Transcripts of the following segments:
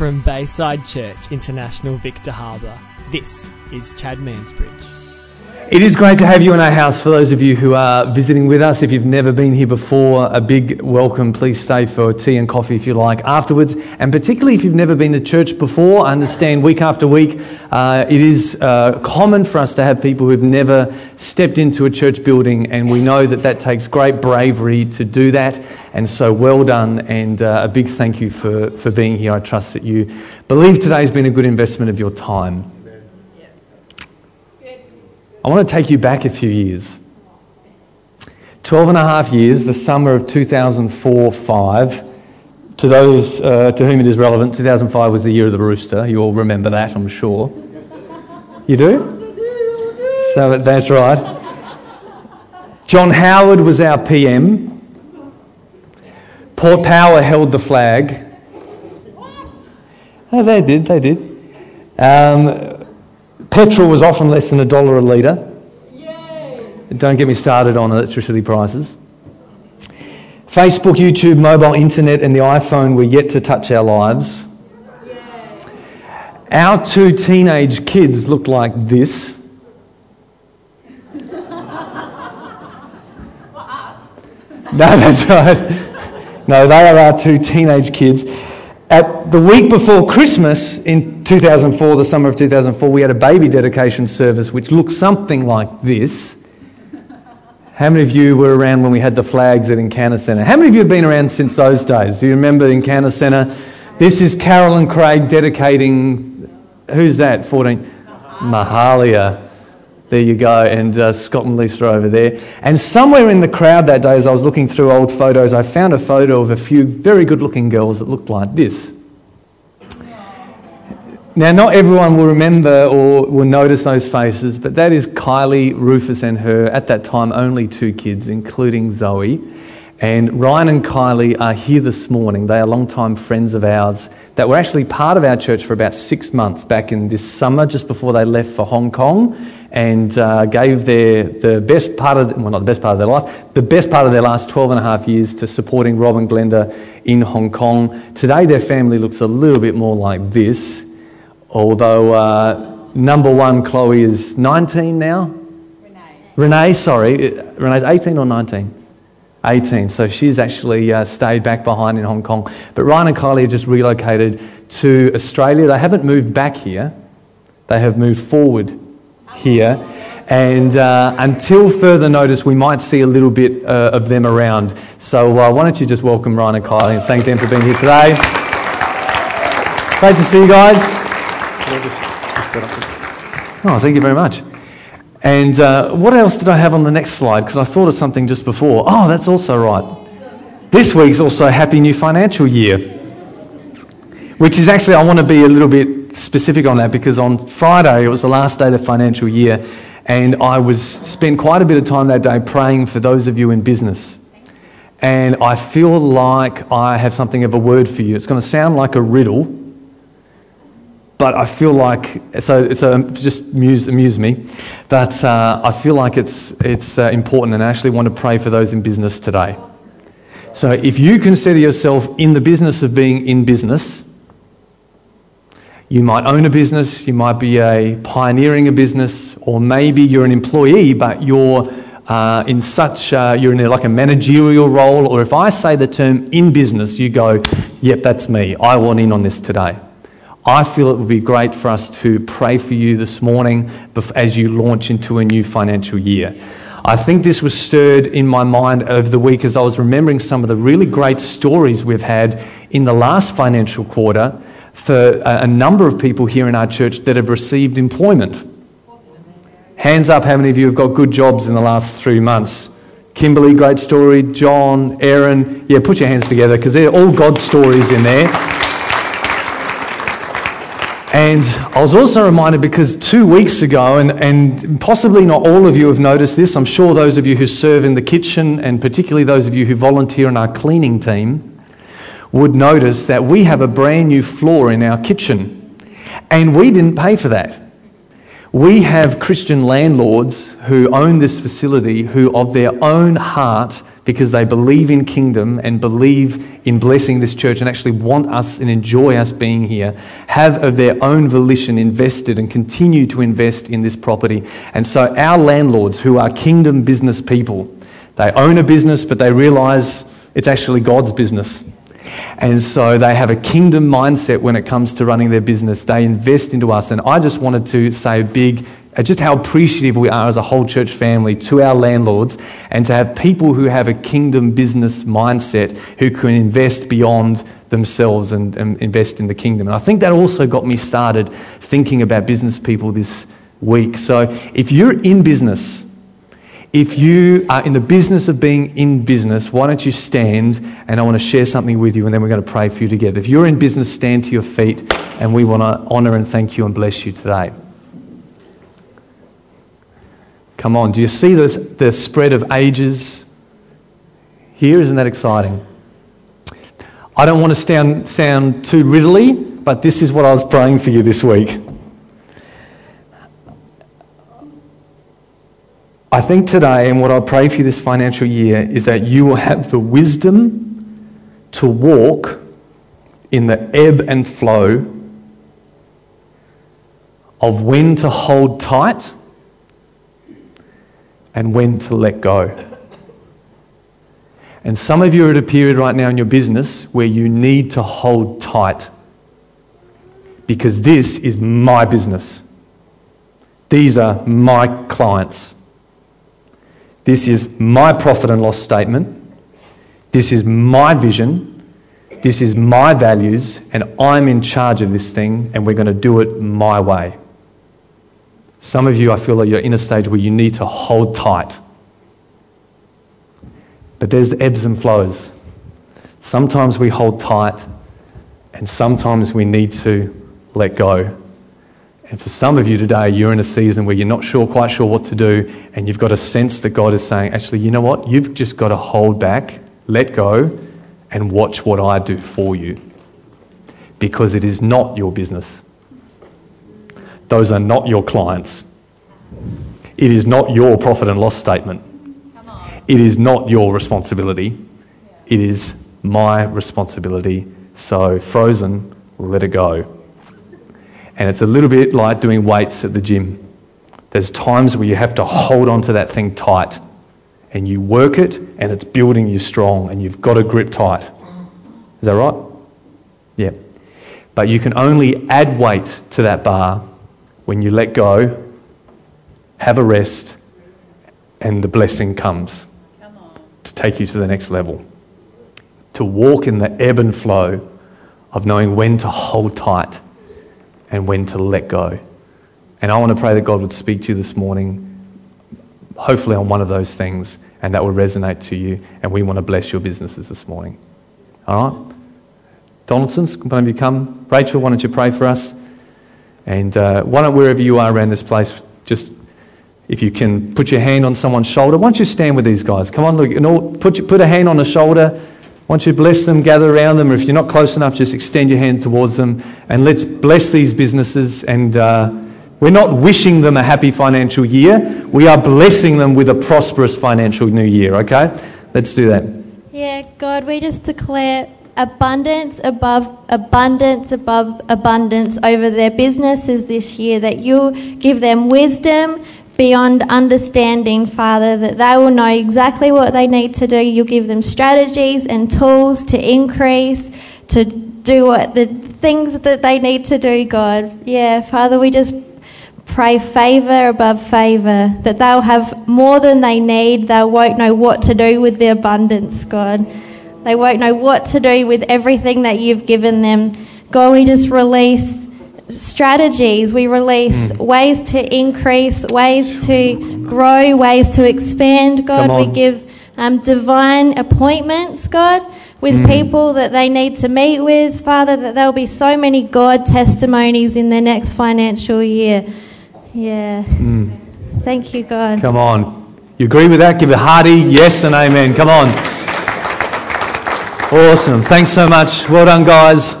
From Bayside Church International Victor Harbor, this is Chad Mansbridge. It is great to have you in our house. For those of you who are visiting with us, if you've never been here before, a big welcome. Please stay for tea and coffee if you like afterwards. And particularly if you've never been to church before, I understand week after week uh, it is uh, common for us to have people who've never stepped into a church building, and we know that that takes great bravery to do that. And so, well done, and uh, a big thank you for, for being here. I trust that you believe today has been a good investment of your time. I want to take you back a few years. 12 and a half years, the summer of 2004 5. To those uh, to whom it is relevant, 2005 was the year of the rooster. You all remember that, I'm sure. You do? So that's right. John Howard was our PM. Port Power held the flag. Oh, they did, they did. Um, Petrol was often less than a dollar a litre. Don't get me started on electricity prices. Facebook, YouTube, mobile internet, and the iPhone were yet to touch our lives. Our two teenage kids looked like this. No, that's right. No, they are our two teenage kids. At the week before Christmas in 2004, the summer of 2004, we had a baby dedication service which looked something like this. How many of you were around when we had the flags at Encounter Centre? How many of you have been around since those days? Do you remember Encounter Centre? This is Carol and Craig dedicating, who's that? 14? Mahalia. There you go, and uh, Scott and Lisa over there. And somewhere in the crowd that day, as I was looking through old photos, I found a photo of a few very good looking girls that looked like this. Now, not everyone will remember or will notice those faces, but that is Kylie, Rufus, and her, at that time, only two kids, including Zoe. And Ryan and Kylie are here this morning. They are long-time friends of ours that were actually part of our church for about six months back in this summer, just before they left for Hong Kong and uh, gave their, the best part of, well, not the best part of their life, the best part of their last 12 and a half years to supporting Rob and Glenda in Hong Kong. Today, their family looks a little bit more like this, although uh, number one, Chloe, is 19 now. Renee. Renee, sorry. Renee's 18 or 19? 18. So she's actually uh, stayed back behind in Hong Kong. But Ryan and Kylie have just relocated to Australia. They haven't moved back here, they have moved forward here. And uh, until further notice, we might see a little bit uh, of them around. So uh, why don't you just welcome Ryan and Kylie and thank them for being here today. Great to see you guys. Oh, thank you very much. And uh, what else did I have on the next slide? Because I thought of something just before. Oh, that's also right. This week's also Happy New Financial Year, which is actually, I want to be a little bit specific on that because on Friday, it was the last day of the financial year, and I was spent quite a bit of time that day praying for those of you in business. And I feel like I have something of a word for you. It's going to sound like a riddle, but I feel like, so, so just amuse, amuse me, but uh, I feel like it's, it's uh, important and I actually want to pray for those in business today. So if you consider yourself in the business of being in business, you might own a business, you might be a pioneering a business, or maybe you're an employee, but you're uh, in such, uh, you're in a, like a managerial role, or if I say the term in business, you go, yep, that's me. I want in on this today. I feel it would be great for us to pray for you this morning as you launch into a new financial year. I think this was stirred in my mind over the week as I was remembering some of the really great stories we've had in the last financial quarter for a number of people here in our church that have received employment. Hands up, how many of you have got good jobs in the last three months? Kimberly, great story. John, Aaron, yeah, put your hands together because they're all God stories in there. And I was also reminded because two weeks ago, and, and possibly not all of you have noticed this, I'm sure those of you who serve in the kitchen, and particularly those of you who volunteer in our cleaning team, would notice that we have a brand new floor in our kitchen. And we didn't pay for that. We have Christian landlords who own this facility who, of their own heart, because they believe in kingdom and believe in blessing this church and actually want us and enjoy us being here, have of their own volition invested and continue to invest in this property. And so our landlords, who are kingdom business people, they own a business, but they realize it's actually God's business. And so they have a kingdom mindset when it comes to running their business. They invest into us. And I just wanted to say a big uh, just how appreciative we are as a whole church family to our landlords and to have people who have a kingdom business mindset who can invest beyond themselves and, and, invest in the kingdom. And I think that also got me started thinking about business people this week. So if you're in business, if you are in the business of being in business, why don't you stand and I want to share something with you and then we're going to pray for you together. If you're in business, stand to your feet and we want to honour and thank you and bless you today. Come on, do you see the, the spread of ages here? Isn't that exciting? I don't want to sound, sound too riddly, but this is what I was praying for you this week. I think today, and what I pray for you this financial year, is that you will have the wisdom to walk in the ebb and flow of when to hold tight and when to let go. And some of you are at a period right now in your business where you need to hold tight because this is my business. These are my clients. This is my profit and loss statement. This is my vision. This is my values, and I'm in charge of this thing, and we're going to do it my way. Some of you, I feel like you're in a stage where you need to hold tight. But there's ebbs and flows. Sometimes we hold tight, and sometimes we need to let go. And for some of you today, you're in a season where you're not sure, quite sure what to do, and you've got a sense that God is saying, actually, you know what? You've just got to hold back, let go, and watch what I do for you. Because it is not your business. Those are not your clients. It is not your profit and loss statement. It is not your responsibility. It is my responsibility. So, frozen, let it go. And it's a little bit like doing weights at the gym. There's times where you have to hold on to that thing tight and you work it and it's building you strong and you've got to grip tight. Is that right? Yeah. But you can only add weight to that bar when you let go, have a rest, and the blessing comes to take you to the next level. To walk in the ebb and flow of knowing when to hold tight and when to let go. And I want to pray that God would speak to you this morning, hopefully on one of those things, and that will resonate to you. And we want to bless your businesses this morning. All right? Donaldson's, why don't you come? Rachel, why don't you pray for us? And uh, why don't, wherever you are around this place, just if you can put your hand on someone's shoulder, why don't you stand with these guys? Come on, look, and all, put, put a hand on a shoulder. Don't you bless them, gather around them, or if you're not close enough, just extend your hand towards them. And let's bless these businesses. And uh, we're not wishing them a happy financial year, we are blessing them with a prosperous financial new year, okay? Let's do that. Yeah, God, we just declare abundance above abundance above abundance over their businesses this year, that you give them wisdom beyond understanding, Father, that they will know exactly what they need to do. You'll give them strategies and tools to increase, to do what the things that they need to do, God. Yeah, Father, we just pray favour above favour, that they'll have more than they need. They won't know what to do with the abundance, God. They won't know what to do with everything that you've given them. God, we just release strategies, we release mm. ways to increase, ways to grow, ways to expand. God, we give um, divine appointments, God, with mm. people that they need to meet with. Father, that there'll be so many God testimonies in the next financial year. Yeah. Mm. Thank you, God. Come on. You agree with that? Give a hearty yes and amen. Come on. Awesome. Thanks so much. Well done, guys.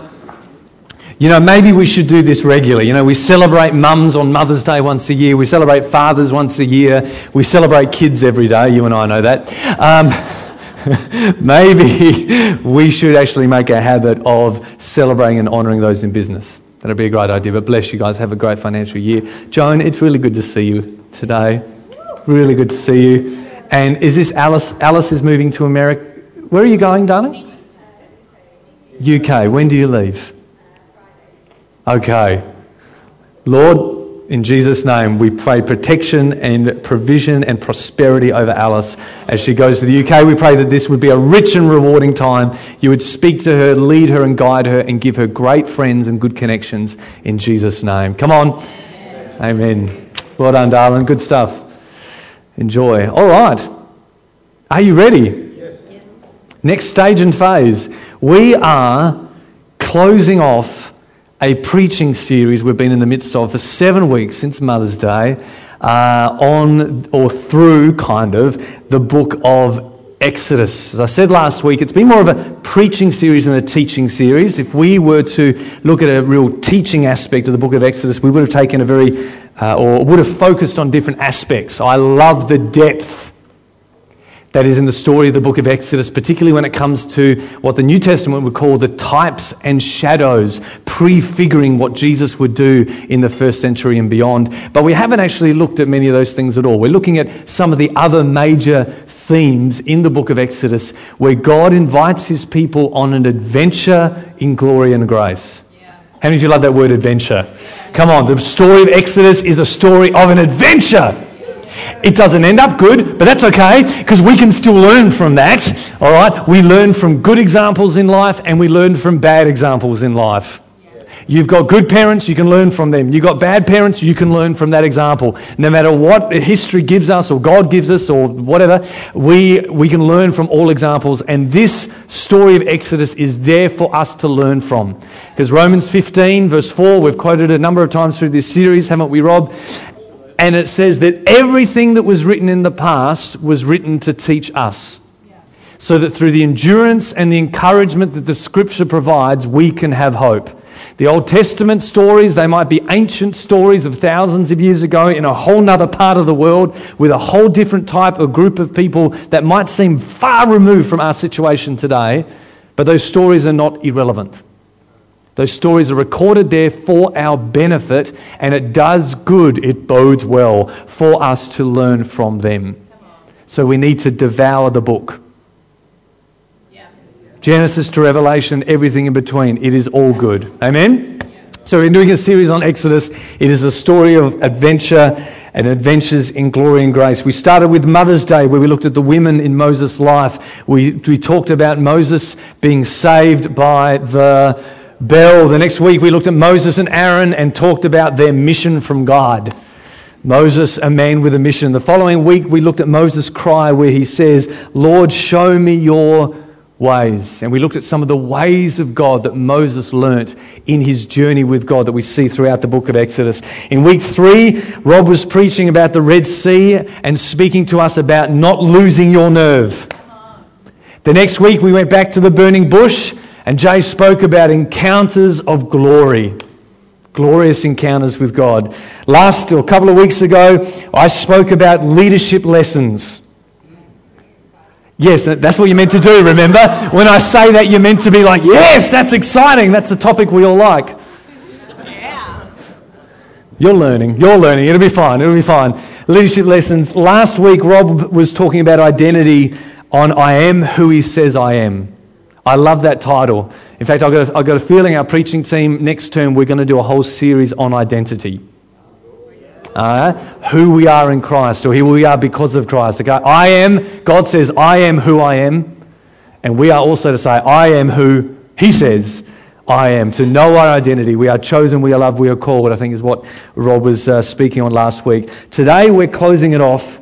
You know, maybe we should do this regularly. You know, we celebrate mums on Mother's Day once a year. We celebrate fathers once a year. We celebrate kids every day. You and I know that. Um, maybe we should actually make a habit of celebrating and honouring those in business. That'd be a great idea. But bless you guys. Have a great financial year. Joan, it's really good to see you today. Really good to see you. And is this Alice? Alice is moving to America. Where are you going, darling? UK. When do you leave? Okay. Lord, in Jesus' name, we pray protection and provision and prosperity over Alice as she goes to the UK. We pray that this would be a rich and rewarding time. You would speak to her, lead her, and guide her, and give her great friends and good connections in Jesus' name. Come on. Amen. Amen. Well done, darling. Good stuff. Enjoy. All right. Are you ready? Yes. Next stage and phase. We are closing off a preaching series we've been in the midst of for seven weeks since Mother's Day uh, on or through kind of the book of Exodus. As I said last week, it's been more of a preaching series than a teaching series. If we were to look at a real teaching aspect of the book of Exodus, we would have taken a very, uh, or would have focused on different aspects. I love the depth that is in the story of the book of Exodus, particularly when it comes to what the New Testament would call the types and shadows, prefiguring what Jesus would do in the first century and beyond. But we haven't actually looked at many of those things at all. We're looking at some of the other major themes in the book of Exodus where God invites his people on an adventure in glory and grace. How many of you love that word adventure? Come on, the story of Exodus is a story of an adventure. It doesn't end up good, but that's okay because we can still learn from that. All right? We learn from good examples in life and we learn from bad examples in life. You've got good parents, you can learn from them. You've got bad parents, you can learn from that example. No matter what history gives us or God gives us or whatever, we, we can learn from all examples. And this story of Exodus is there for us to learn from. Because Romans 15, verse 4, we've quoted a number of times through this series, haven't we, Rob? And it says that everything that was written in the past was written to teach us. So that through the endurance and the encouragement that the scripture provides, we can have hope. The Old Testament stories, they might be ancient stories of thousands of years ago in a whole nother part of the world with a whole different type of group of people that might seem far removed from our situation today, but those stories are not irrelevant. Those stories are recorded there for our benefit, and it does good, it bodes well for us to learn from them. So we need to devour the book. Genesis to Revelation, everything in between, it is all good. Amen? So we're doing a series on Exodus. It is a story of adventure and adventures in glory and grace. We started with Mother's Day, where we looked at the women in Moses' life. We, we talked about Moses being saved by the Bel. The next week, we looked at Moses and Aaron and talked about their mission from God. Moses, a man with a mission. The following week, we looked at Moses' cry where he says, Lord, show me your ways. And we looked at some of the ways of God that Moses learnt in his journey with God that we see throughout the book of Exodus. In week three, Rob was preaching about the Red Sea and speaking to us about not losing your nerve. The next week, we went back to the burning bush and Jay spoke about encounters of glory, glorious encounters with God. Last, a couple of weeks ago, I spoke about leadership lessons. Yes, that's what you're meant to do, remember? When I say that, you're meant to be like, yes, that's exciting. That's a topic we all like. Yeah. You're learning. You're learning. It'll be fine. It'll be fine. Leadership lessons. Last week, Rob was talking about identity on I am who he says I am. I love that title. In fact, I've got, a, I've got a feeling our preaching team next term, we're going to do a whole series on identity. Uh, who we are in Christ, or who we are because of Christ. Okay? I am, God says, I am who I am. And we are also to say, I am who He says I am. To know our identity. We are chosen, we are loved, we are called, I think is what Rob was uh, speaking on last week. Today we're closing it off,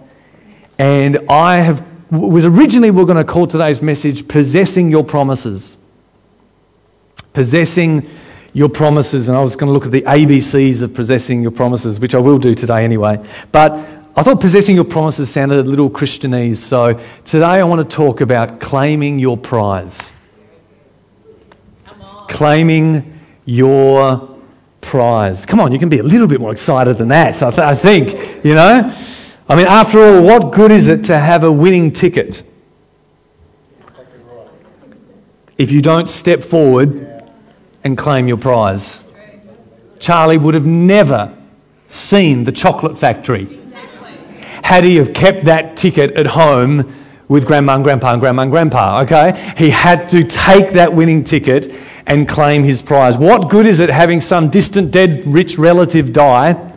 and I have was originally we're going to call today's message Possessing Your Promises. Possessing your promises. And I was going to look at the ABCs of possessing your promises, which I will do today anyway. But I thought possessing your promises sounded a little Christianese. So today I want to talk about claiming your prize. Claiming your prize. Come on, you can be a little bit more excited than that, I, th- I think, you know? I mean, after all, what good is it to have a winning ticket? if you don't step forward and claim your prize. Charlie would have never seen the chocolate factory had he have kept that ticket at home with grandma and grandpa and grandma and grandpa, okay? He had to take that winning ticket and claim his prize. What good is it having some distant dead rich relative die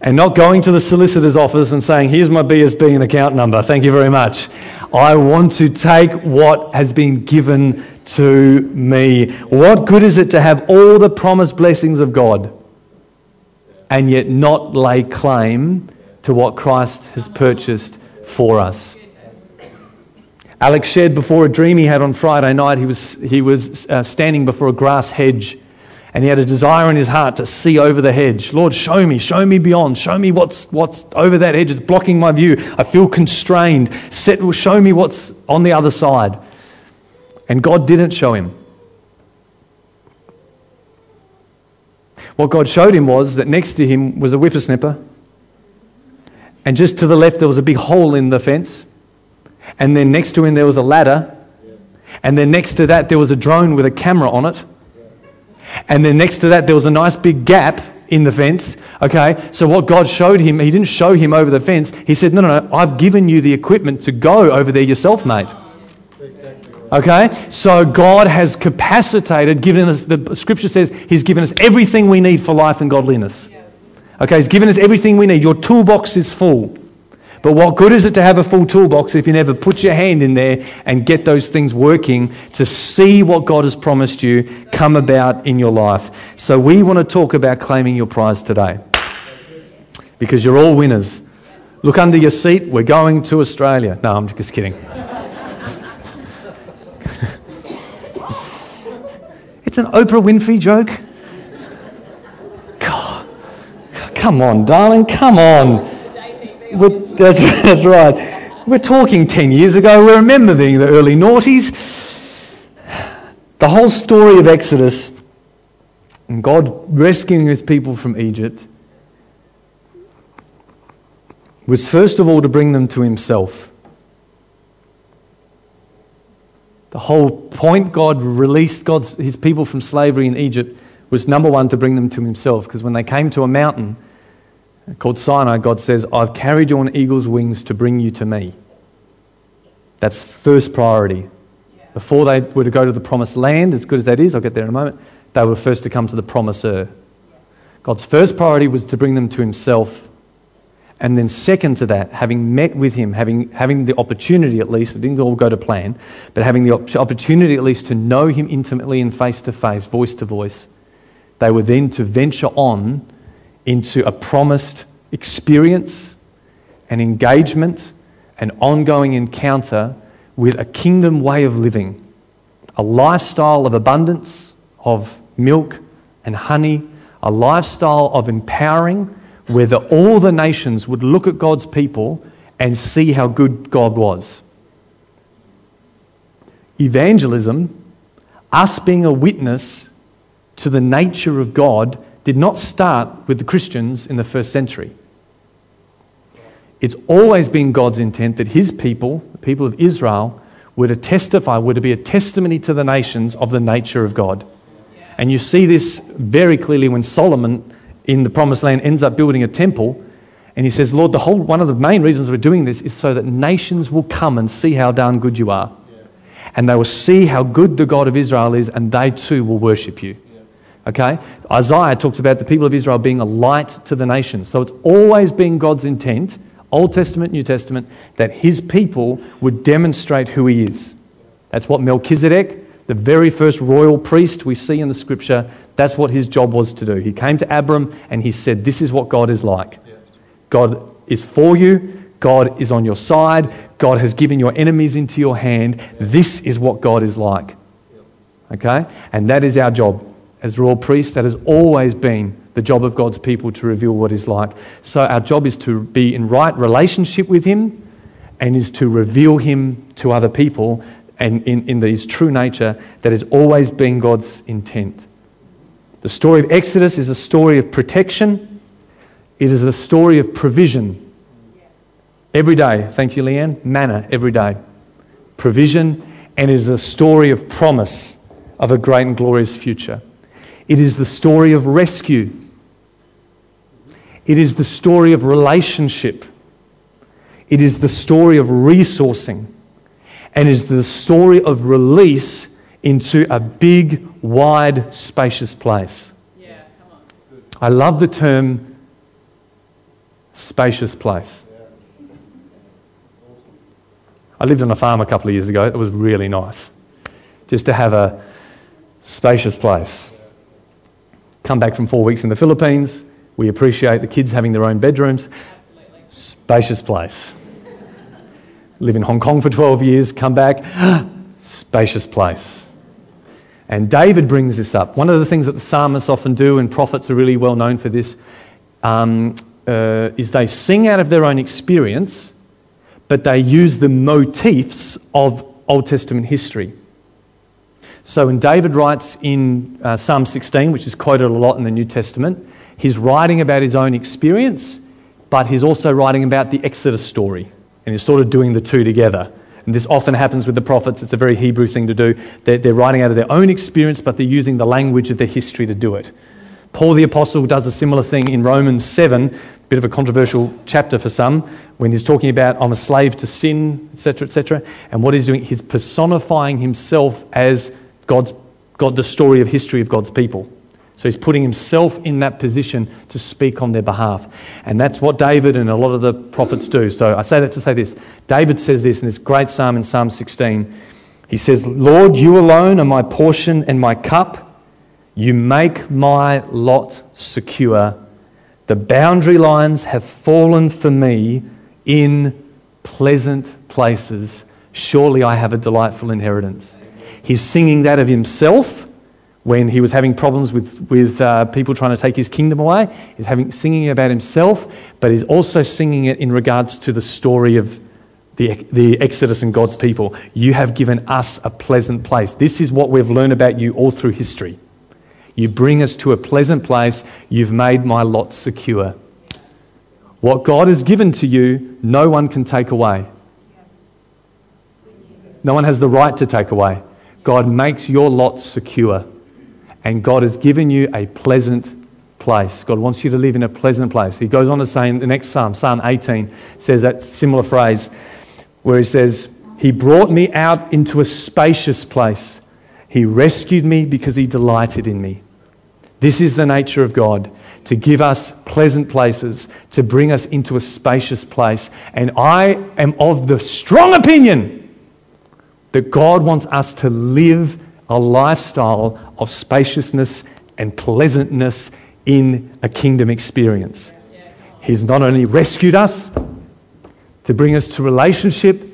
and not going to the solicitor's office and saying, Here's my BSB and account number, thank you very much. I want to take what has been given to me. What good is it to have all the promised blessings of God and yet not lay claim to what Christ has purchased for us? Alex shared before a dream he had on Friday night. He was, he was uh, standing before a grass hedge and he had a desire in his heart to see over the hedge. Lord, show me, show me beyond, show me what's, what's over that hedge. It's blocking my view. I feel constrained. Set, show me what's on the other side. And God didn't show him. What God showed him was that next to him was a whipper snipper. And just to the left, there was a big hole in the fence. And then next to him, there was a ladder. And then next to that, there was a drone with a camera on it. And then next to that, there was a nice big gap in the fence. Okay, so what God showed him, He didn't show him over the fence. He said, No, no, no, I've given you the equipment to go over there yourself, mate. Okay, so God has capacitated, given us, the scripture says He's given us everything we need for life and godliness. Okay, He's given us everything we need. Your toolbox is full. But what good is it to have a full toolbox if you never put your hand in there and get those things working to see what God has promised you come about in your life? So we want to talk about claiming your prize today. Because you're all winners. Look under your seat. We're going to Australia. No, I'm just kidding. it's an Oprah Winfrey joke. God. Come on, darling. Come on. That's, that's right. We're talking 10 years ago. We remember the, the early noughties. The whole story of Exodus and God rescuing his people from Egypt was first of all to bring them to himself. The whole point God released God's, his people from slavery in Egypt was number one to bring them to himself because when they came to a mountain, called Sinai, God says, I've carried you on eagle's wings to bring you to me. That's first priority. Before they were to go to the promised land, as good as that is, I'll get there in a moment, they were first to come to the promiser. God's first priority was to bring them to Himself. And then, second to that, having met with Him, having, having the opportunity at least, it didn't all go to plan, but having the opportunity at least to know Him intimately and face to face, voice to voice, they were then to venture on into a promised experience an engagement an ongoing encounter with a kingdom way of living, a lifestyle of abundance, of milk and honey, a lifestyle of empowering where the, all the nations would look at God's people and see how good God was. Evangelism, us being a witness to the nature of God, did not start with the Christians in the first century. It's always been God's intent that his people, the people of Israel, were to testify, were to be a testimony to the nations of the nature of God. And you see this very clearly when Solomon in the promised land ends up building a temple and he says, Lord, the whole one of the main reasons we're doing this is so that nations will come and see how darn good you are. And they will see how good the God of Israel is, and they too will worship you. Okay? Isaiah talks about the people of Israel being a light to the nations. So it's always been God's intent, Old Testament, New Testament, that his people would demonstrate who he is. That's what Melchizedek, the very first royal priest we see in the scripture, that's what his job was to do. He came to Abram and he said, This is what God is like. God is for you. God is on your side. God has given your enemies into your hand. This is what God is like. Okay? And that is our job as royal priests, that has always been the job of God's people to reveal what He's like. So our job is to be in right relationship with Him and is to reveal Him to other people and in, in His true nature that has always been God's intent. The story of Exodus is a story of protection, it is a story of provision. Every day, thank you, Leanne, manna every day. Provision and it is a story of promise of a great and glorious future. It is the story of rescue. It is the story of relationship. It is the story of resourcing. And it is the story of release into a big, wide, spacious place. Yeah, come on. I love the term spacious place. I lived on a farm a couple of years ago. It was really nice just to have a spacious place. Come back from four weeks in the Philippines. We appreciate the kids having their own bedrooms. Spacious place. Live in Hong Kong for 12 years, come back, spacious place. And David brings this up. One of the things that the psalmists often do, and prophets are really well known for this, um, uh, is they sing out of their own experience, but they use the motifs of Old Testament history. So when David writes in uh, Psalm 16, which is quoted a lot in the New Testament, he's writing about his own experience, but he's also writing about the Exodus story. And he's sort of doing the two together. And this often happens with the prophets. It's a very Hebrew thing to do. They're, they're writing out of their own experience, but they're using the language of their history to do it. Paul the Apostle does a similar thing in Romans 7, bit of a controversial chapter for some, when he's talking about I'm a slave to sin, etc., etc. And what he's doing, he's personifying himself as God's, God, the story of history of God's people. So he's putting himself in that position to speak on their behalf. And that's what David and a lot of the prophets do. So I say that to say this. David says this in this great psalm in Psalm 16. He says, Lord, you alone are my portion and my cup. You make my lot secure. The boundary lines have fallen for me in pleasant places. Surely I have a delightful inheritance. He's singing that of himself when he was having problems with, with uh, people trying to take his kingdom away. He's having, singing about himself, but he's also singing it in regards to the story of the, the Exodus and God's people. You have given us a pleasant place. This is what we've learned about you all through history. You bring us to a pleasant place. You've made my lot secure. What God has given to you, no one can take away. No one has the right to take away. God makes your lot secure. And God has given you a pleasant place. God wants you to live in a pleasant place. He goes on to say in the next psalm, Psalm 18, says that similar phrase where he says, He brought me out into a spacious place. He rescued me because he delighted in me. This is the nature of God to give us pleasant places, to bring us into a spacious place. And I am of the strong opinion that God wants us to live a lifestyle of spaciousness and pleasantness in a kingdom experience. He's not only rescued us to bring us to relationship,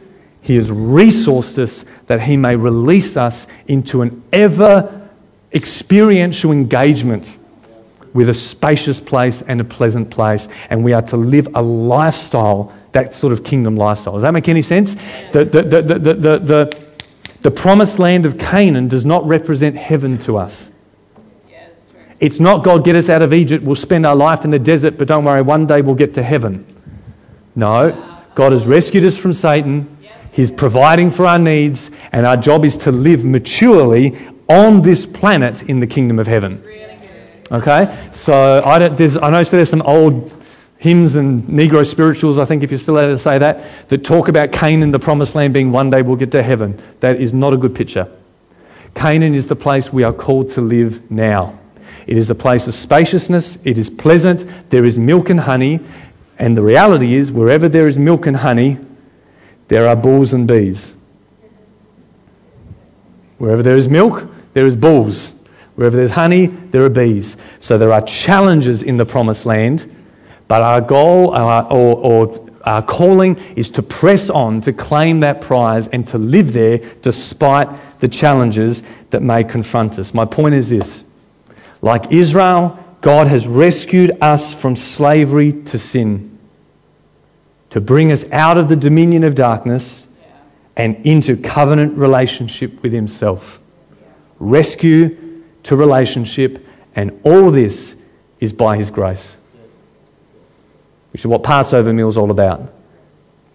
He has resourced us that He may release us into an ever experiential engagement with a spacious place and a pleasant place. And we are to live a lifestyle, that sort of kingdom lifestyle. Does that make any sense? The, the, the, the, the, the, promised land of Canaan does not represent heaven to us. Yeah. It's not God get us out of Egypt, we'll spend our life in the desert, but don't worry, one day we'll get to heaven. No, God has rescued us from Satan. He's providing for our needs, and our job is to live maturely on this planet in the kingdom of heaven. Okay? So I, don't, there's, I know so there's some old hymns and Negro spirituals, I think if you're still allowed to say that, that talk about Canaan, the promised land, being one day we'll get to heaven. That is not a good picture. Canaan is the place we are called to live now. It is a place of spaciousness, it is pleasant, there is milk and honey, and the reality is, wherever there is milk and honey, there are bulls and bees. Wherever there is milk, there is bulls. Wherever there's honey, there are bees. So there are challenges in the promised land, but our goal our, or, or our calling is to press on, to claim that prize, and to live there despite the challenges that may confront us. My point is this like Israel, God has rescued us from slavery to sin, to bring us out of the dominion of darkness and into covenant relationship with Himself. Rescue to relationship, and all this is by His grace, which is what Passover meal is all about.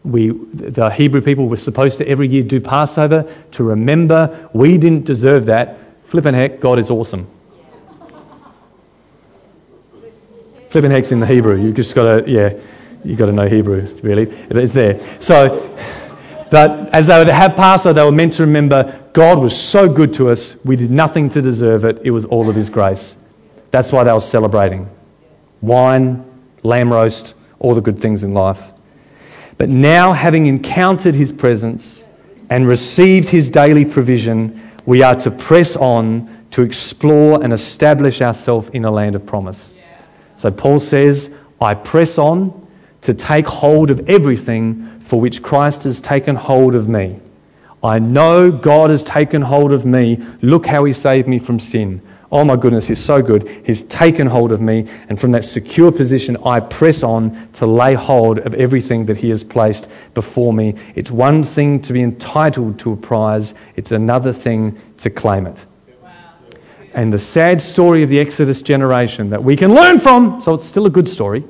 We, the Hebrew people were supposed to every year do Passover to remember we didn't deserve that. Flippin' heck, God is awesome. Flippin' heck's in the Hebrew. You just got to, yeah, you got to know Hebrew, really. It's there. So, but as they would have Passover, they were meant to remember God was so good to us. We did nothing to deserve it. It was all of His grace. That's why they were celebrating. Wine, lamb roast, all the good things in life. But now, having encountered His presence and received His daily provision, we are to press on to explore and establish ourselves in a land of promise. So Paul says, I press on to take hold of everything for which Christ has taken hold of me. I know God has taken hold of me. Look how he saved me from sin. Oh my goodness, he's so good. He's taken hold of me, and from that secure position, I press on to lay hold of everything that he has placed before me. It's one thing to be entitled to a prize, it's another thing to claim it and the sad story of the Exodus generation that we can learn from, so it's still a good story.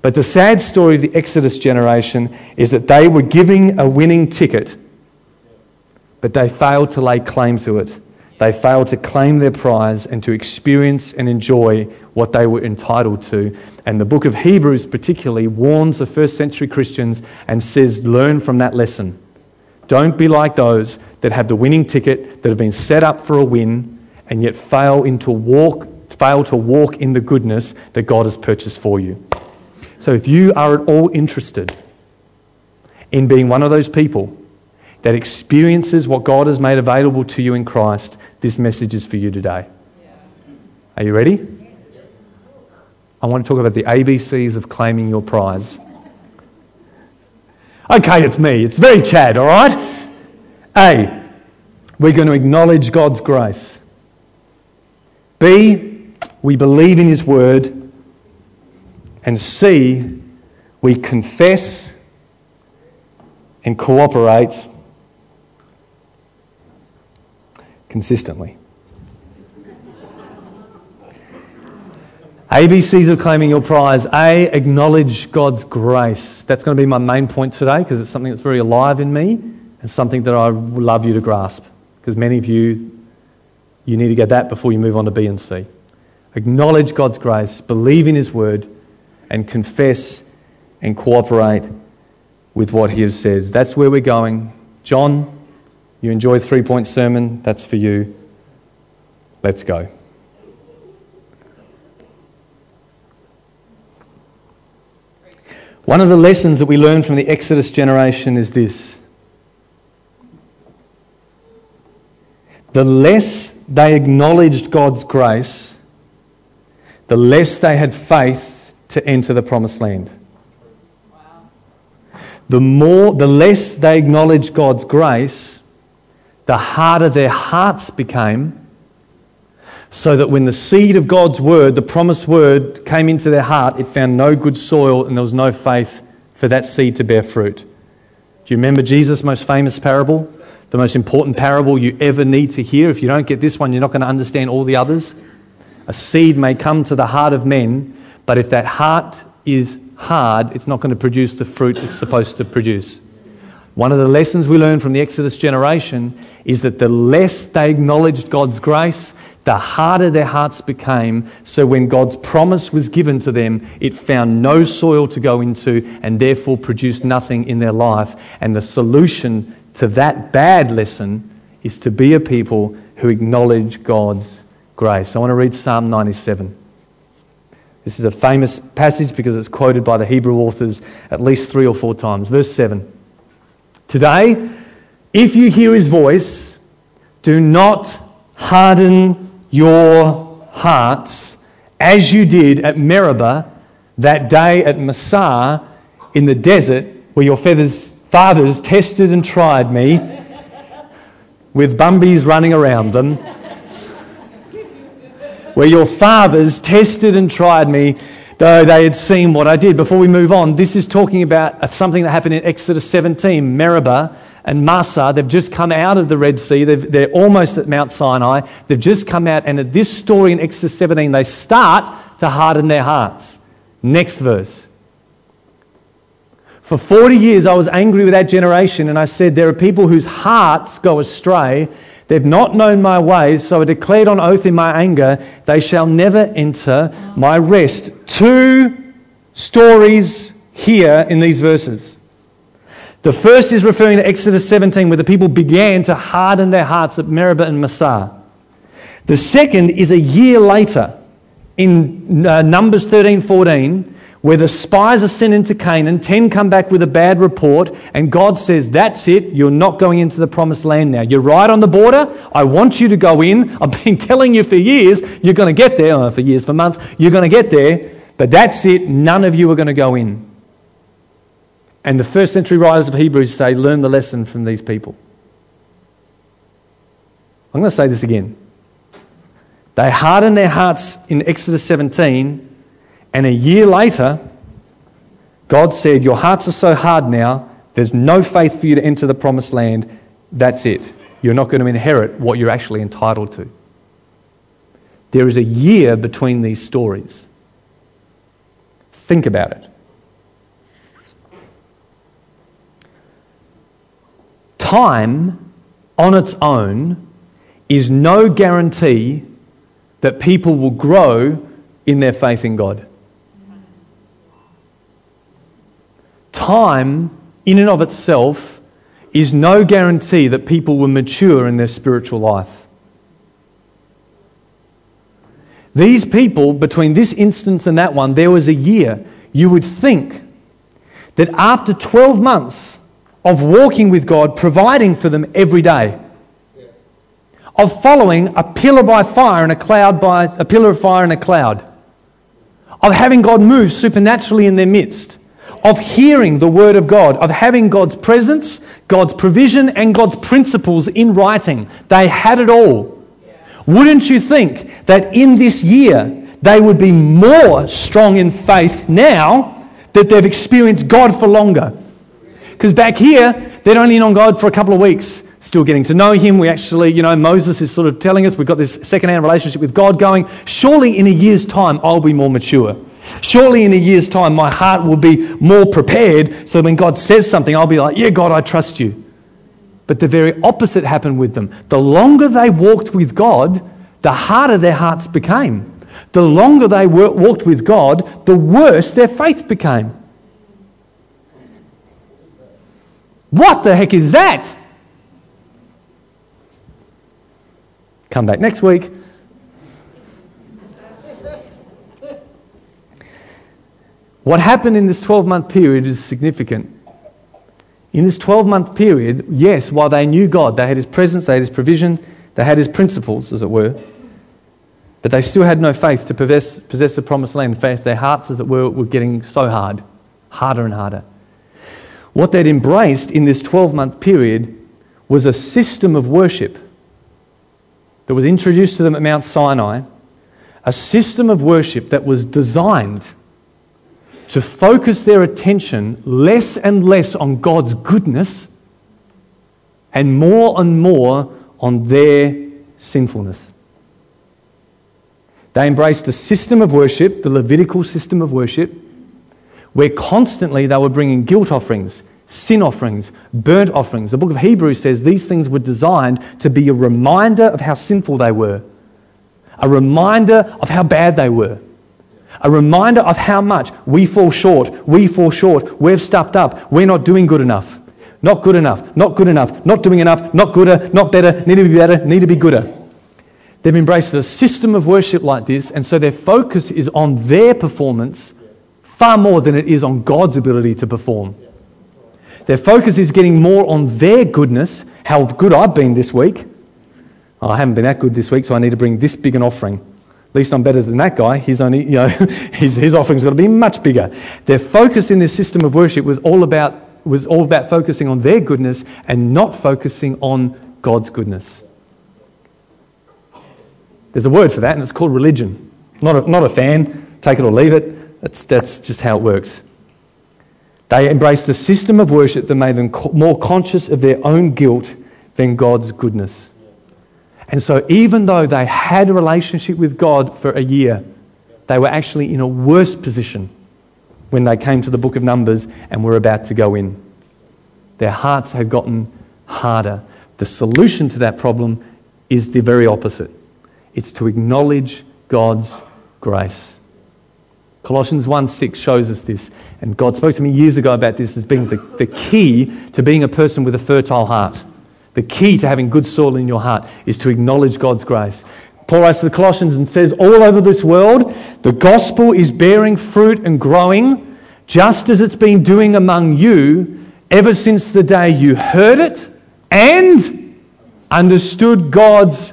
But the sad story of the Exodus generation is that they were giving a winning ticket, but they failed to lay claim to it. They failed to claim their prize and to experience and enjoy what they were entitled to. And the book of Hebrews, particularly, warns the first century Christians and says, Learn from that lesson. Don't be like those that have the winning ticket, that have been set up for a win, and yet fail, into walk, fail to walk in the goodness that God has purchased for you. So if you are at all interested in being one of those people that experiences what God has made available to you in Christ, this message is for you today. Are you ready? I want to talk about the ABCs of claiming your prize. Okay, it's me. It's very Chad, all right? A, we're going to acknowledge God's grace. B, we believe in His Word. And C, we confess and cooperate consistently. ABCs of claiming your prize. A, acknowledge God's grace. That's going to be my main point today because it's something that's very alive in me and something that I would love you to grasp because many of you you need to get that before you move on to B and C. Acknowledge God's grace, believe in His word, and confess and cooperate with what He has said. That's where we're going. John, you enjoy three point sermon. That's for you. Let's go. One of the lessons that we learn from the Exodus generation is this the less they acknowledged God's grace, the less they had faith to enter the promised land. The more, the less they acknowledged God's grace, the harder their hearts became, so that when the seed of God's word, the promised word, came into their heart, it found no good soil and there was no faith for that seed to bear fruit. Do you remember Jesus' most famous parable? the most important parable you ever need to hear. If you don't get this one, you're not going to understand all the others. A seed may come to the heart of men, but if that heart is hard, it's not going to produce the fruit it's supposed to produce. One of the lessons we learn from the Exodus generation is that the less they acknowledged God's grace, the harder their hearts became. So when God's promise was given to them, it found no soil to go into and therefore produced nothing in their life. And the solution to that bad lesson is to be a people who acknowledge God's grace. I want to read Psalm 97. This is a famous passage because it's quoted by the Hebrew authors at least three or four times. Verse 7. Today, if you hear his voice, do not harden your hearts as you did at Meribah that day at Massah in the desert where your feathers fathers tested and tried me with bumbies running around them. Where your fathers tested and tried me, though they had seen what I did. Before we move on, this is talking about something that happened in Exodus 17. Meribah and Massah, they've just come out of the Red Sea. they they're almost at Mount Sinai. They've just come out, and at this story in Exodus 17, they start to harden their hearts. Next verse. For 40 years, I was angry with that generation, and I said, There are people whose hearts go astray. They've not known my ways, so I declared on oath in my anger, They shall never enter my rest. Two stories here in these verses. The first is referring to Exodus 17, where the people began to harden their hearts at Meribah and Massah. The second is a year later in uh, Numbers 13 14, where the spies are sent into Canaan. Ten come back with a bad report, and God says, That's it, you're not going into the promised land now. You're right on the border. I want you to go in. I've been telling you for years, you're going to get there, oh, for years, for months, you're going to get there, but that's it, none of you are going to go in. And the first century writers of Hebrews say, Learn the lesson from these people. I'm going to say this again. They hardened their hearts in Exodus 17, and a year later, God said, Your hearts are so hard now, there's no faith for you to enter the promised land. That's it. You're not going to inherit what you're actually entitled to. There is a year between these stories. Think about it. Time on its own is no guarantee that people will grow in their faith in God. Time, in and of itself, is no guarantee that people will mature in their spiritual life. These people, between this instance and that one, there was a year. You would think that after 12 months of walking with God, providing for them every day, of following a pillar by fire and a cloud by a pillar of fire and a cloud, of having God move supernaturally in their midst, of hearing the word of God, of having God's presence, God's provision, and God's principles in writing. They had it all. Wouldn't you think that in this year they would be more strong in faith now that they've experienced God for longer? Because back here, they'd only known God for a couple of weeks still getting to know him. We actually, you know, Moses is sort of telling us we've got this second-hand relationship with God going. Surely in a year's time, I'll be more mature. Surely in a year's time, my heart will be more prepared so when God says something, I'll be like, yeah, God, I trust you. But the very opposite happened with them. The longer they walked with God, the harder their hearts became. The longer they walked with God, the worse their faith became. What the heck is that? Come back next week. What happened in this 12 month period is significant. In this 12 month period, yes, while they knew God, they had His presence, they had His provision, they had His principles, as it were, but they still had no faith to possess, possess the promised land. In fact, their hearts, as it were, were getting so hard, harder and harder. What they'd embraced in this 12 month period was a system of worship that was introduced to them at Mount Sinai, a system of worship that was designed to focus their attention less and less on God's goodness and more and more on their sinfulness. They embraced a system of worship, the Levitical system of worship, where constantly they were bringing guilt offerings, sin offerings, burnt offerings. The book of Hebrews says these things were designed to be a reminder of how sinful they were, a reminder of how bad they were, a reminder of how much we fall short, we fall short, we've stuffed up, we're not doing good enough. Not good enough, not good enough, not doing enough, not gooder, not better, need to be better, need to be gooder. They've embraced a system of worship like this, and so their focus is on their performance far more than it is on God's ability to perform. Their focus is getting more on their goodness, how good I've been this week. Oh, I haven't been that good this week, so I need to bring this big an offering. At least I'm better than that guy. He's only, you know, his, his offering's got to be much bigger. Their focus in this system of worship was all about was all about focusing on their goodness and not focusing on God's goodness. There's a word for that, and it's called religion. Not a, not a fan, take it or leave it. That's, that's just how it works. They embraced a system of worship that made them more conscious of their own guilt than God's goodness. And so, even though they had a relationship with God for a year, they were actually in a worse position when they came to the book of Numbers and were about to go in. Their hearts had gotten harder. The solution to that problem is the very opposite it's to acknowledge God's grace. Colossians 1 6 shows us this. And God spoke to me years ago about this as being the, the key to being a person with a fertile heart. The key to having good soil in your heart is to acknowledge God's grace. Paul writes to the Colossians and says, All over this world, the gospel is bearing fruit and growing, just as it's been doing among you ever since the day you heard it and understood God's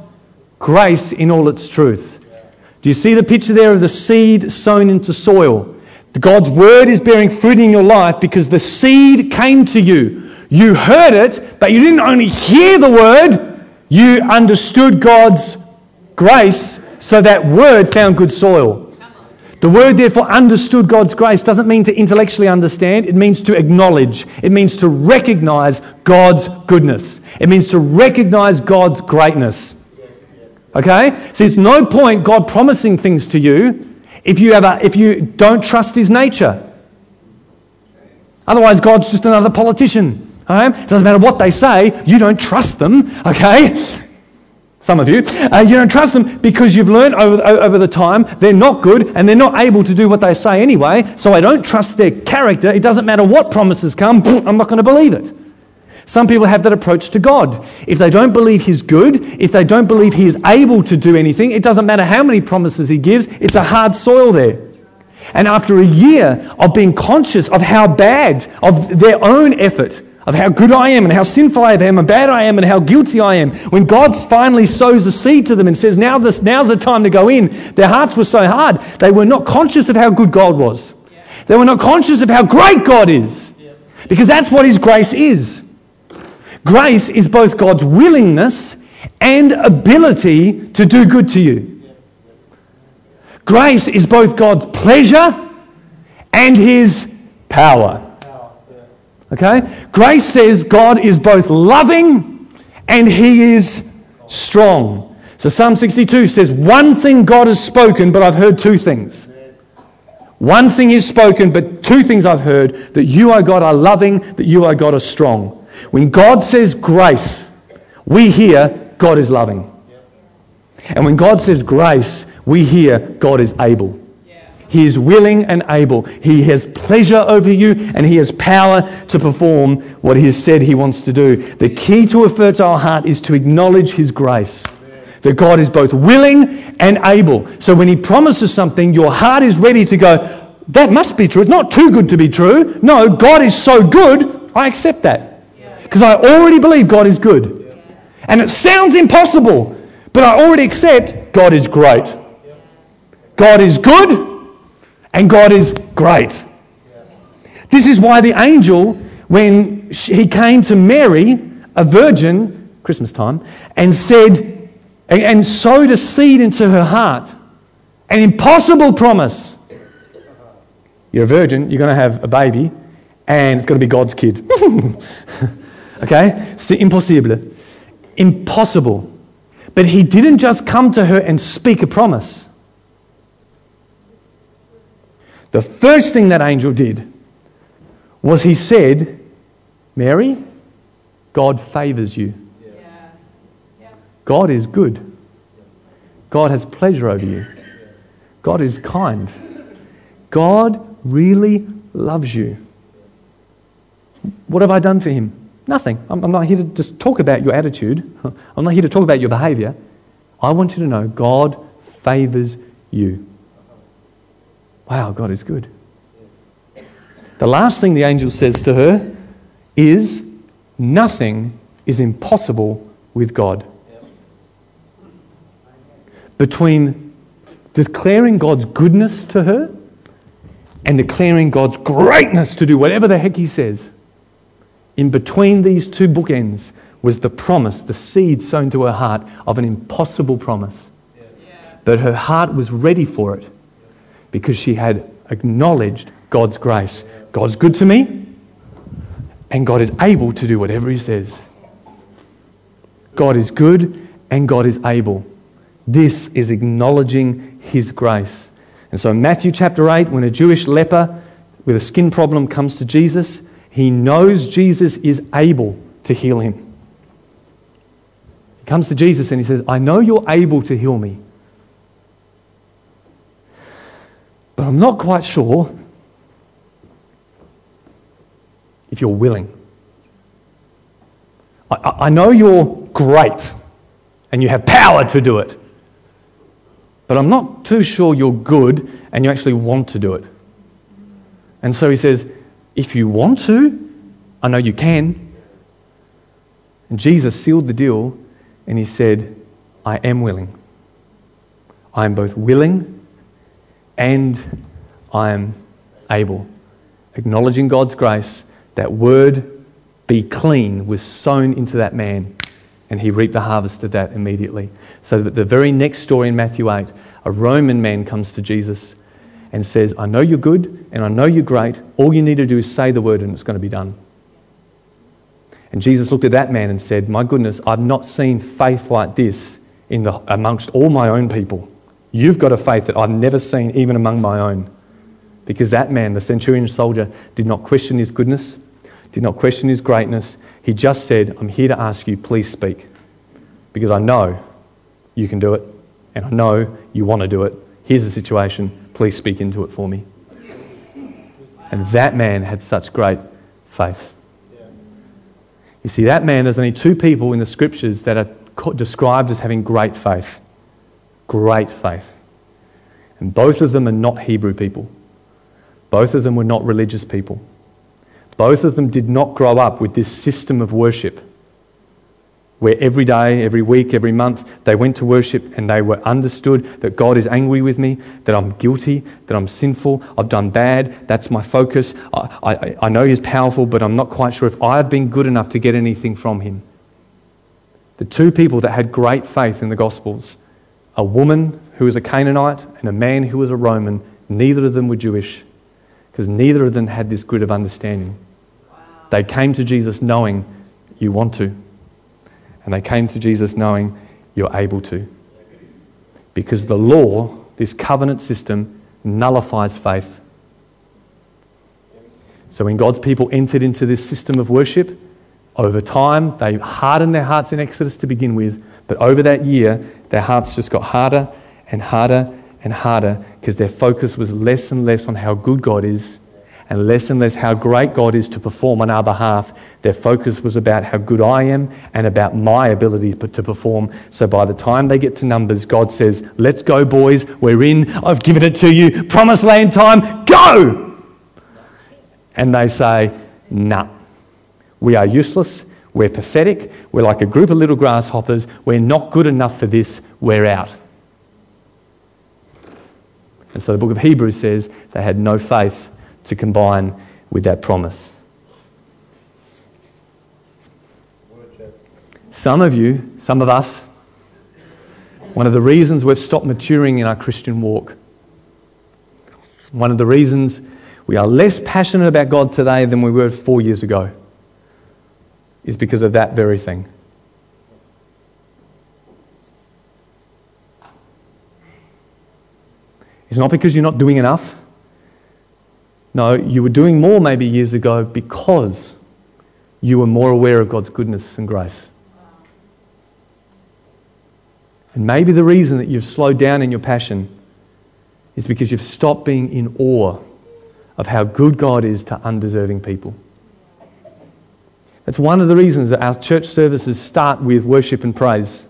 grace in all its truth. Do you see the picture there of the seed sown into soil? God's word is bearing fruit in your life because the seed came to you. You heard it, but you didn't only hear the word, you understood God's grace, so that word found good soil. The word, therefore, understood God's grace doesn't mean to intellectually understand. It means to acknowledge. It means to recognize God's goodness. It means to recognize God's greatness. Okay? See, it's no point God promising things to you if you, a, if you don't trust His nature. Otherwise, God's just another politician. It doesn't matter what they say, you don't trust them. Okay? Some of you. Uh, you don't trust them because you've learned over, over the time they're not good and they're not able to do what they say anyway. So I don't trust their character. It doesn't matter what promises come, I'm not going to believe it. Some people have that approach to God. If they don't believe He's good, if they don't believe He is able to do anything, it doesn't matter how many promises He gives, it's a hard soil there. And after a year of being conscious of how bad, of their own effort, of how good I am and how sinful I am and bad I am and how guilty I am, when God finally sows a seed to them and says, now this, now's the time to go in, their hearts were so hard, they were not conscious of how good God was. They were not conscious of how great God is. Because that's what His grace is. Grace is both God's willingness and ability to do good to you. Grace is both God's pleasure and His power. Okay? Grace says God is both loving and He is strong. So Psalm 62 says, One thing God has spoken, but I've heard two things. One thing is spoken, but two things I've heard that you, O God, are loving, that you, O God, are strong. When God says grace, we hear God is loving. And when God says grace, we hear God is able. He is willing and able. He has pleasure over you and he has power to perform what he has said he wants to do. The key to a fertile heart is to acknowledge his grace. That God is both willing and able. So when he promises something, your heart is ready to go, that must be true. It's not too good to be true. No, God is so good, I accept that. Because I already believe God is good. And it sounds impossible, but I already accept God is great. God is good and God is great. This is why the angel, when he came to Mary, a virgin, Christmas time, and said, and sowed a seed into her heart, an impossible promise. You're a virgin, you're going to have a baby, and it's going to be God's kid. Okay? C'est impossible. Impossible. But he didn't just come to her and speak a promise. The first thing that angel did was he said, Mary, God favors you. God is good. God has pleasure over you. God is kind. God really loves you. What have I done for him? Nothing. I'm, I'm not here to just talk about your attitude. I'm not here to talk about your behavior. I want you to know God favors you. Wow, God is good. The last thing the angel says to her is nothing is impossible with God. Between declaring God's goodness to her and declaring God's greatness to do whatever the heck he says, in between these two bookends was the promise, the seed sown to her heart of an impossible promise. But her heart was ready for it because she had acknowledged God's grace. God's good to me, and God is able to do whatever He says. God is good, and God is able. This is acknowledging His grace. And so, in Matthew chapter 8, when a Jewish leper with a skin problem comes to Jesus. He knows Jesus is able to heal him. He comes to Jesus and he says, I know you're able to heal me. But I'm not quite sure if you're willing. I, I- know you're great and you have power to do it, but I'm not too sure you're good and you actually want to do it. And so he says, If you want to, I know you can. And Jesus sealed the deal and he said, I am willing. I am both willing and I am able. Acknowledging God's grace, that word, be clean, was sown into that man, and he reaped the harvest of that immediately. So that the very next story in Matthew 8, a Roman man comes to Jesus and says, I know you're good and I know you're great. All you need to do is say the word and it's going to be done. And Jesus looked at that man and said, My goodness, I've not seen faith like this in the, amongst all my own people. You've got a faith that I've never seen even among my own. Because that man, the centurion soldier, did not question his goodness, did not question his greatness. He just said, I'm here to ask you, please speak. Because I know you can do it, and I know you want to do it. Here's the situation. Please speak into it for me. And that man had such great faith. You see, that man, there's only two people in the scriptures that are described as having great faith. Great faith. And both of them are not Hebrew people. Both of them were not religious people. Both of them did not grow up with this system of worship where every day, every week, every month they went to worship and they were understood that God is angry with me, that I'm guilty, that I'm sinful, I've done bad, that's my focus. I, I, I know He's powerful, but I'm not quite sure if I've been good enough to get anything from Him. The two people that had great faith in the Gospels a woman who was a Canaanite and a man who was a Roman, neither of them were Jewish because neither of them had this grid of understanding. They came to Jesus knowing you want to. And they came to Jesus knowing you're able to. Because the law, this covenant system, nullifies faith. So when God's people entered into this system of worship, over time they hardened their hearts in Exodus to begin with, but over that year their hearts just got harder and harder and harder because their focus was less and less on how good God is and less and less how great God is to perform on our behalf. Their focus was about how good I am and about my ability to perform. So by the time they get to Numbers, God says, Let's go, boys. We're in. I've given it to you. Promised land time. Go! And they say, Nah. We are useless. We're pathetic. We're like a group of little grasshoppers. We're not good enough for this. We're out. And so the book of Hebrews says they had no faith to combine with that promise. Some of you, some of us, one of the reasons we've stopped maturing in our Christian walk, one of the reasons we are less passionate about God today than we were four years ago, is because of that very thing. It's not because you're not doing enough. No, you were doing more maybe years ago because you were more aware of God's goodness and grace. And maybe the reason that you've slowed down in your passion is because you've stopped being in awe of how good God is to undeserving people. That's one of the reasons that our church services start with worship and praise.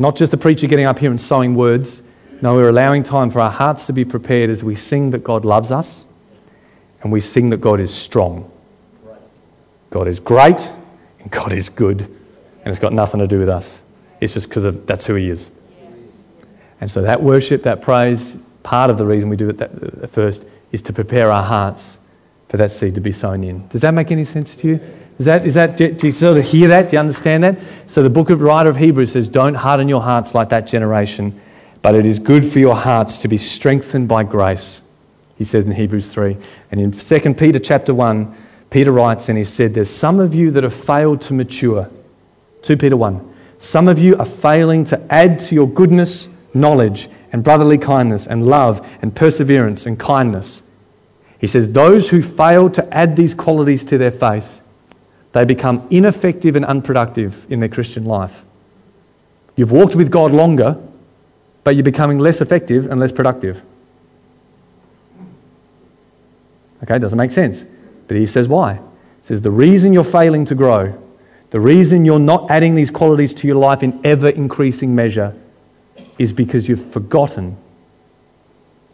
Not just the preacher getting up here and sowing words. No, we're allowing time for our hearts to be prepared as we sing that God loves us and we sing that God is strong. God is great and God is good. And it's got nothing to do with us. It's just because that's who He is. And so that worship, that praise, part of the reason we do it uh, first is to prepare our hearts for that seed to be sown in. Does that make any sense to you? Is that, is that, do you sort of hear that? Do you understand that? So the book of writer of Hebrews says, Don't harden your hearts like that generation, but it is good for your hearts to be strengthened by grace. He says in Hebrews 3. And in 2 Peter chapter 1, Peter writes and he said, There's some of you that have failed to mature. 2 Peter 1. Some of you are failing to add to your goodness, knowledge, and brotherly kindness, and love, and perseverance, and kindness. He says, Those who fail to add these qualities to their faith, they become ineffective and unproductive in their Christian life. You've walked with God longer, but you're becoming less effective and less productive. Okay, doesn't make sense. But he says why. He says the reason you're failing to grow, the reason you're not adding these qualities to your life in ever increasing measure is because you've forgotten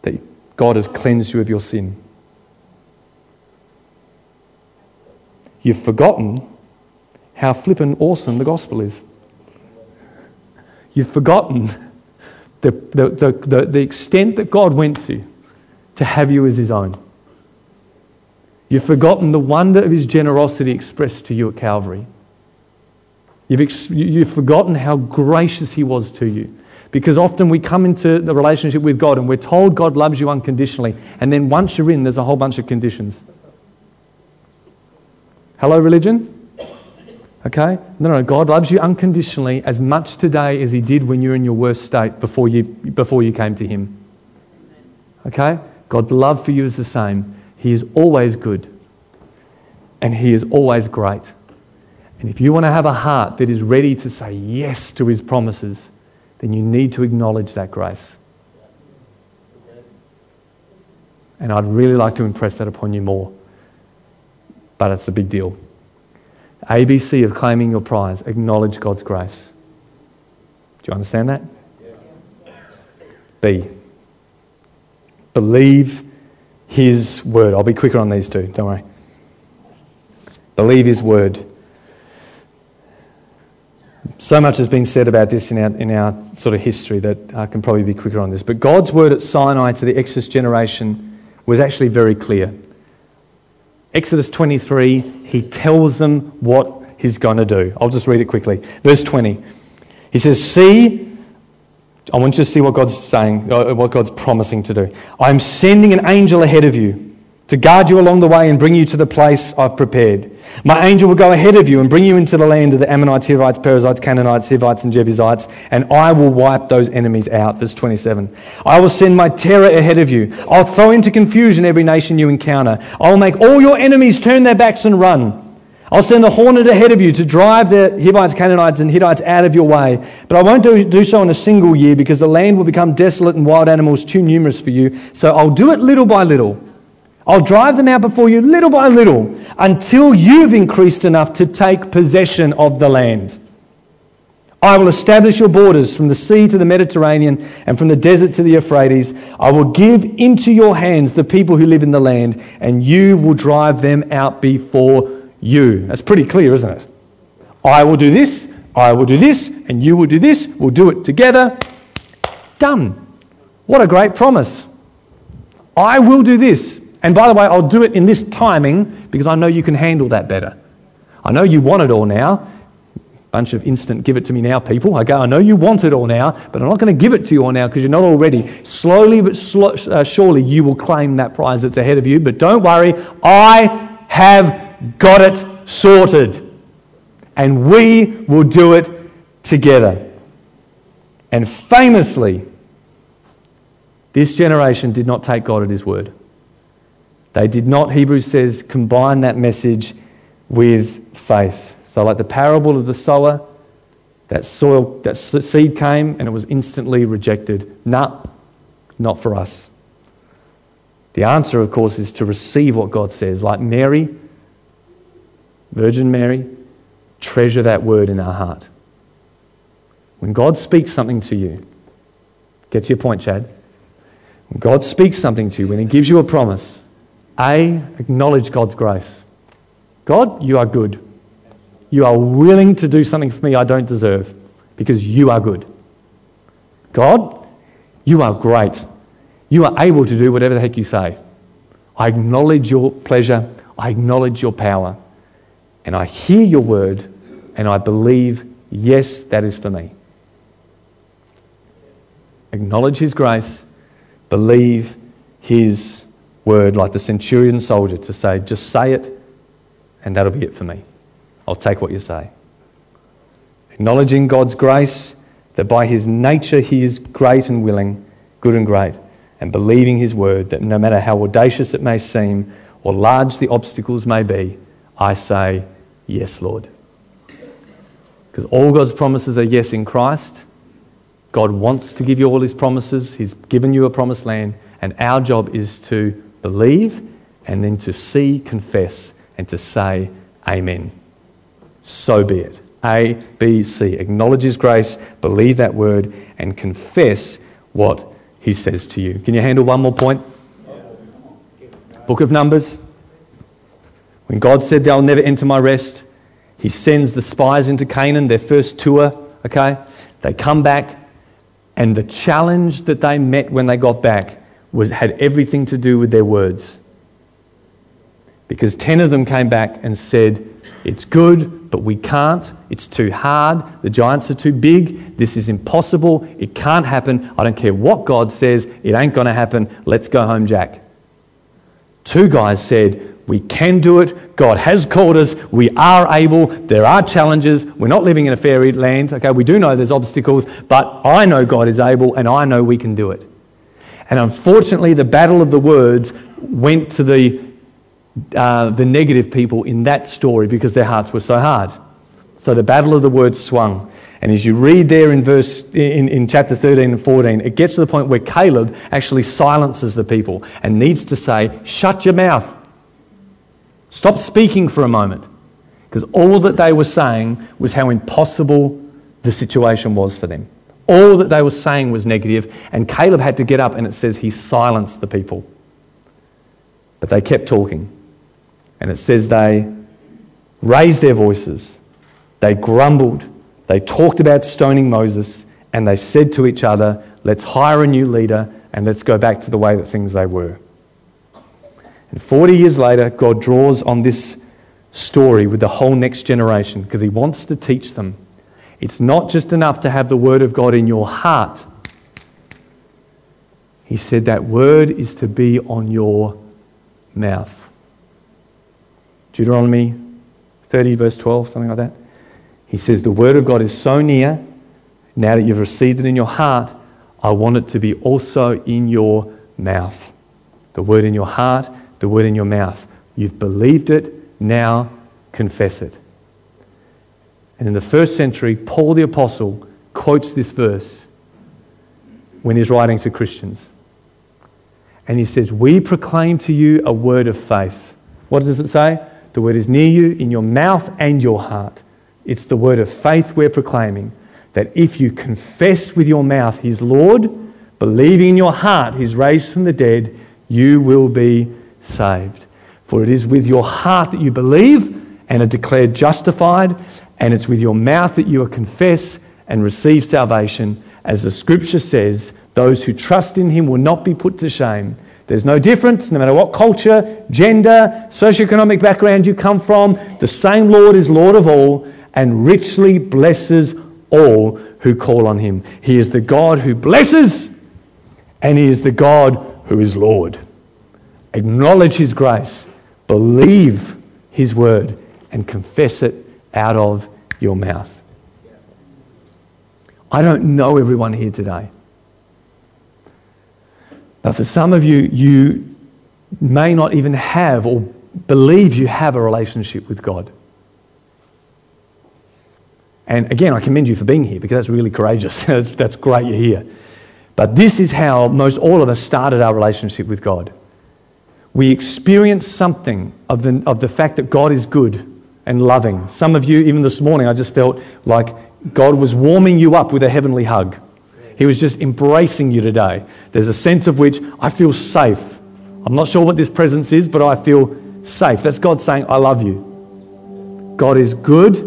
that God has cleansed you of your sin. You've forgotten how flippin' awesome the gospel is. You've forgotten the, the, the, the, the extent that God went to to have you as his own. You've forgotten the wonder of his generosity expressed to you at Calvary. You've, ex- you've forgotten how gracious he was to you. Because often we come into the relationship with God and we're told God loves you unconditionally. And then once you're in, there's a whole bunch of conditions. Hello, religion? Okay? No, no, God loves you unconditionally as much today as He did when you were in your worst state before you, before you came to Him. Okay? God's love for you is the same. He is always good. And He is always great. And if you want to have a heart that is ready to say yes to His promises, then you need to acknowledge that grace. And I'd really like to impress that upon you more. But it's a big deal. ABC of claiming your prize acknowledge God's grace. Do you understand that? B. Believe His word. I'll be quicker on these two, don't worry. Believe His word. So much has been said about this in our, in our sort of history that I can probably be quicker on this. But God's word at Sinai to the Exodus generation was actually very clear. Exodus 23, he tells them what he's going to do. I'll just read it quickly. Verse 20. He says, See, I want you to see what God's saying, uh, what God's promising to do. I'm sending an angel ahead of you to guard you along the way and bring you to the place I've prepared. My angel will go ahead of you and bring you into the land of the Ammonites, Hittites, Perizzites, Canaanites, Hivites, and Jebusites, and I will wipe those enemies out. Verse 27. I will send my terror ahead of you. I'll throw into confusion every nation you encounter. I'll make all your enemies turn their backs and run. I'll send the hornet ahead of you to drive the Hivites, Canaanites, and Hittites out of your way. But I won't do, do so in a single year because the land will become desolate and wild animals too numerous for you. So I'll do it little by little. I'll drive them out before you little by little until you've increased enough to take possession of the land. I will establish your borders from the sea to the Mediterranean and from the desert to the Euphrates. I will give into your hands the people who live in the land, and you will drive them out before you. That's pretty clear, isn't it? I will do this, I will do this, and you will do this. We'll do it together. Done. What a great promise. I will do this. And by the way, I'll do it in this timing because I know you can handle that better. I know you want it all now. Bunch of instant give it to me now people. I go, I know you want it all now, but I'm not going to give it to you all now because you're not already. Slowly but sl- uh, surely you will claim that prize that's ahead of you. But don't worry, I have got it sorted. And we will do it together. And famously, this generation did not take God at his word. They did not, Hebrews says, combine that message with faith. So, like the parable of the sower, that soil, that seed came and it was instantly rejected. Nah, not for us. The answer, of course, is to receive what God says. Like Mary, Virgin Mary, treasure that word in our heart. When God speaks something to you, get to your point, Chad. When God speaks something to you, when He gives you a promise, A, acknowledge God's grace. God, you are good. You are willing to do something for me I don't deserve because you are good. God, you are great. You are able to do whatever the heck you say. I acknowledge your pleasure. I acknowledge your power. And I hear your word and I believe, yes, that is for me. Acknowledge his grace, believe his word, like the centurion soldier, to say, just say it, and that'll be it for me. I'll take what you say. Acknowledging God's grace, that by his nature he is great and willing, good and great, and believing His word that no matter how audacious it may seem or large the obstacles may be, I say, Yes, Lord. Because all God's promises are yes in Christ. God wants to give you all His promises, He's given you a promised land, and our job is to believe and then to see, confess, and to say, Amen. So be it. A, B, C. Acknowledge His grace, believe that word, and confess what He says to you. Can you handle one more point? Book of Numbers. When God said, They'll never enter my rest, He sends the spies into Canaan, their first tour, okay? They come back, and the challenge that they met when they got back was, had everything to do with their words. Because 10 of them came back and said, It's good, but we can't. It's too hard. The giants are too big. This is impossible. It can't happen. I don't care what God says. It ain't going to happen. Let's go home, Jack. Two guys said, We can do it. God has called us. We are able. There are challenges. We're not living in a fairy land. Okay, we do know there's obstacles, but I know God is able and I know we can do it. And unfortunately, the battle of the words went to the, uh, the negative people in that story because their hearts were so hard. So the battle of the words swung. And as you read there in verse in, in chapter 13 and 14, it gets to the point where Caleb actually silences the people and needs to say, Shut your mouth. Stop speaking for a moment. Because all that they were saying was how impossible the situation was for them. All that they were saying was negative, and Caleb had to get up, and it says he silenced the people. But they kept talking. And it says they raised their voices, they grumbled, they talked about stoning Moses, and they said to each other, Let's hire a new leader and let's go back to the way that things they were. And 40 years later, God draws on this story with the whole next generation because He wants to teach them. It's not just enough to have the Word of God in your heart. He said that Word is to be on your mouth. Deuteronomy 30, verse 12, something like that. He says, The Word of God is so near, now that you've received it in your heart, I want it to be also in your mouth. The Word in your heart, the Word in your mouth. You've believed it, now confess it. And in the first century, Paul the Apostle quotes this verse when he's writing to Christians. And he says, We proclaim to you a word of faith. What does it say? The word is near you, in your mouth and your heart. It's the word of faith we're proclaiming that if you confess with your mouth He's Lord, believing in your heart He's raised from the dead, you will be saved. For it is with your heart that you believe and are declared justified, and it's with your mouth that you confess and receive salvation. As the scripture says, those who trust in Him will not be put to shame. There's no difference, no matter what culture, gender, socioeconomic background you come from, the same Lord is Lord of all and richly blesses all who call on him. He is the God who blesses, and he is the God who is Lord. Acknowledge his grace, believe his word, and confess it out of your mouth. I don't know everyone here today. But for some of you, you may not even have or believe you have a relationship with God. And again, I commend you for being here because that's really courageous. that's great you're here. But this is how most all of us started our relationship with God. We experienced something of the, of the fact that God is good and loving. Some of you, even this morning, I just felt like God was warming you up with a heavenly hug. He was just embracing you today. There's a sense of which I feel safe. I'm not sure what this presence is, but I feel safe. That's God saying, I love you. God is good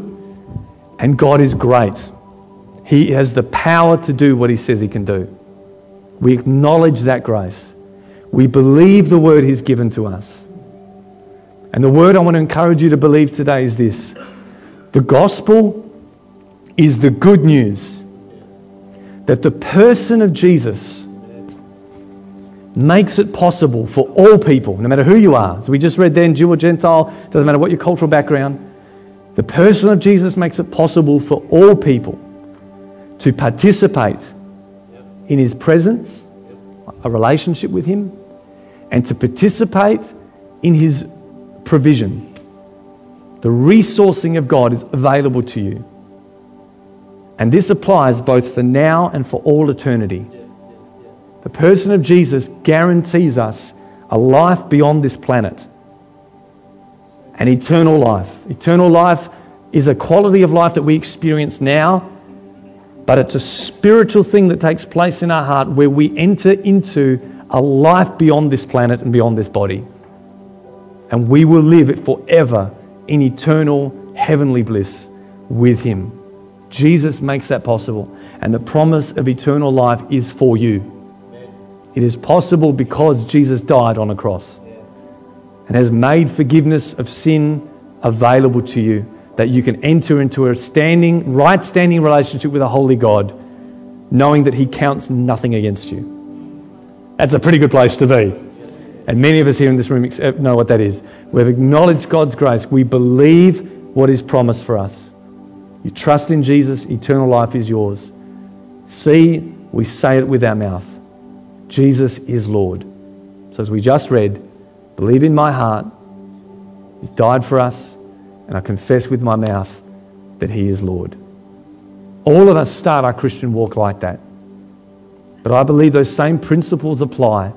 and God is great. He has the power to do what He says He can do. We acknowledge that grace. We believe the word He's given to us. And the word I want to encourage you to believe today is this the gospel is the good news that the person of Jesus makes it possible for all people, no matter who you are. So we just read then, Jew or Gentile, doesn't matter what your cultural background. The person of Jesus makes it possible for all people to participate in his presence. a relationship with Him and to participate in His provision. The resourcing of God is available to you. And this applies both for now and for all eternity. The person of Jesus guarantees us a life beyond this planet, an eternal life. Eternal life is a quality of life that we experience now, but it's a spiritual thing that takes place in our heart where we enter into a life beyond this planet and beyond this body. And we will live it forever in eternal heavenly bliss with Him. Jesus makes that possible. And the promise of eternal life is for you. It is possible because Jesus died on a cross and has made forgiveness of sin available to you, that you can enter into a standing, right standing relationship with a holy God, knowing that He counts nothing against you. That's a pretty good place to be. And many of us here in this room uh, know what that is. We've acknowledged God's grace. We believe what is promised for us. You trust in Jesus, eternal life is yours. See, we say it with our mouth Jesus is Lord. So, as we just read, believe in my heart, He's died for us, and I confess with my mouth that He is Lord. All of us start our Christian walk like that. But I believe those same principles apply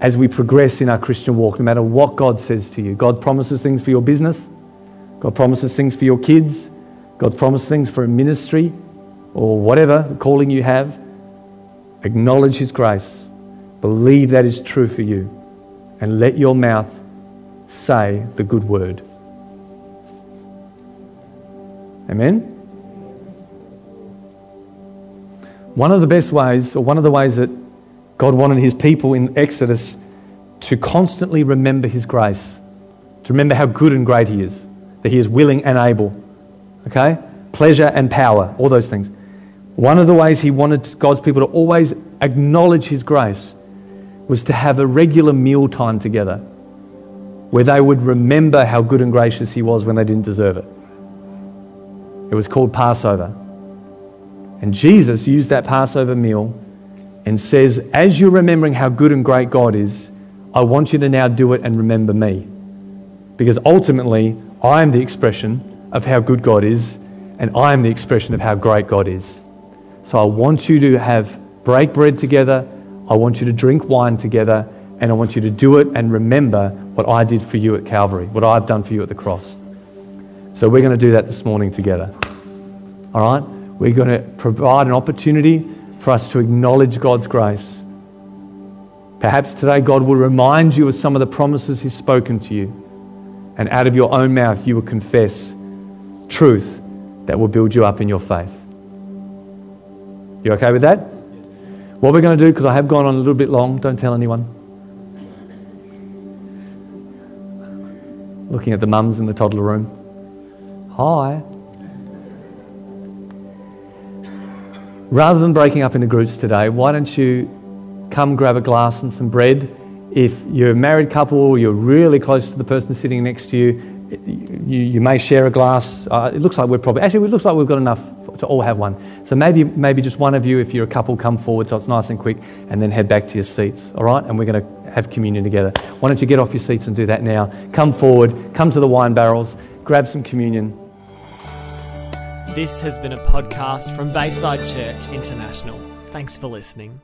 as we progress in our Christian walk, no matter what God says to you. God promises things for your business, God promises things for your kids, God promises things for a ministry or whatever calling you have. Acknowledge His grace. Believe that is true for you. And let your mouth say the good word. Amen? One of the best ways, or one of the ways that God wanted his people in Exodus to constantly remember his grace, to remember how good and great he is, that he is willing and able. Okay? Pleasure and power, all those things. One of the ways he wanted God's people to always acknowledge his grace was to have a regular meal time together where they would remember how good and gracious he was when they didn't deserve it. It was called Passover. And Jesus used that Passover meal and says, As you're remembering how good and great God is, I want you to now do it and remember me. Because ultimately, I am the expression of how good God is, and I am the expression of how great God is. So I want you to have break bread together, I want you to drink wine together, and I want you to do it and remember what I did for you at Calvary, what I've done for you at the cross. So we're going to do that this morning together. All right? We're going to provide an opportunity for us to acknowledge God's grace. Perhaps today God will remind you of some of the promises He's spoken to you, and out of your own mouth you will confess truth that will build you up in your faith. You okay with that? What we're going to do, because I have gone on a little bit long, don't tell anyone. Looking at the mums in the toddler room. Hi. Rather than breaking up into groups today, why don't you come grab a glass and some bread? If you're a married couple or you're really close to the person sitting next to you, you, you may share a glass. Uh, it looks like we're probably, actually, it looks like we've got enough to all have one. So maybe, maybe just one of you, if you're a couple, come forward so it's nice and quick and then head back to your seats, all right? And we're going to have communion together. Why don't you get off your seats and do that now? Come forward, come to the wine barrels, grab some communion. This has been a podcast from Bayside Church International. Thanks for listening.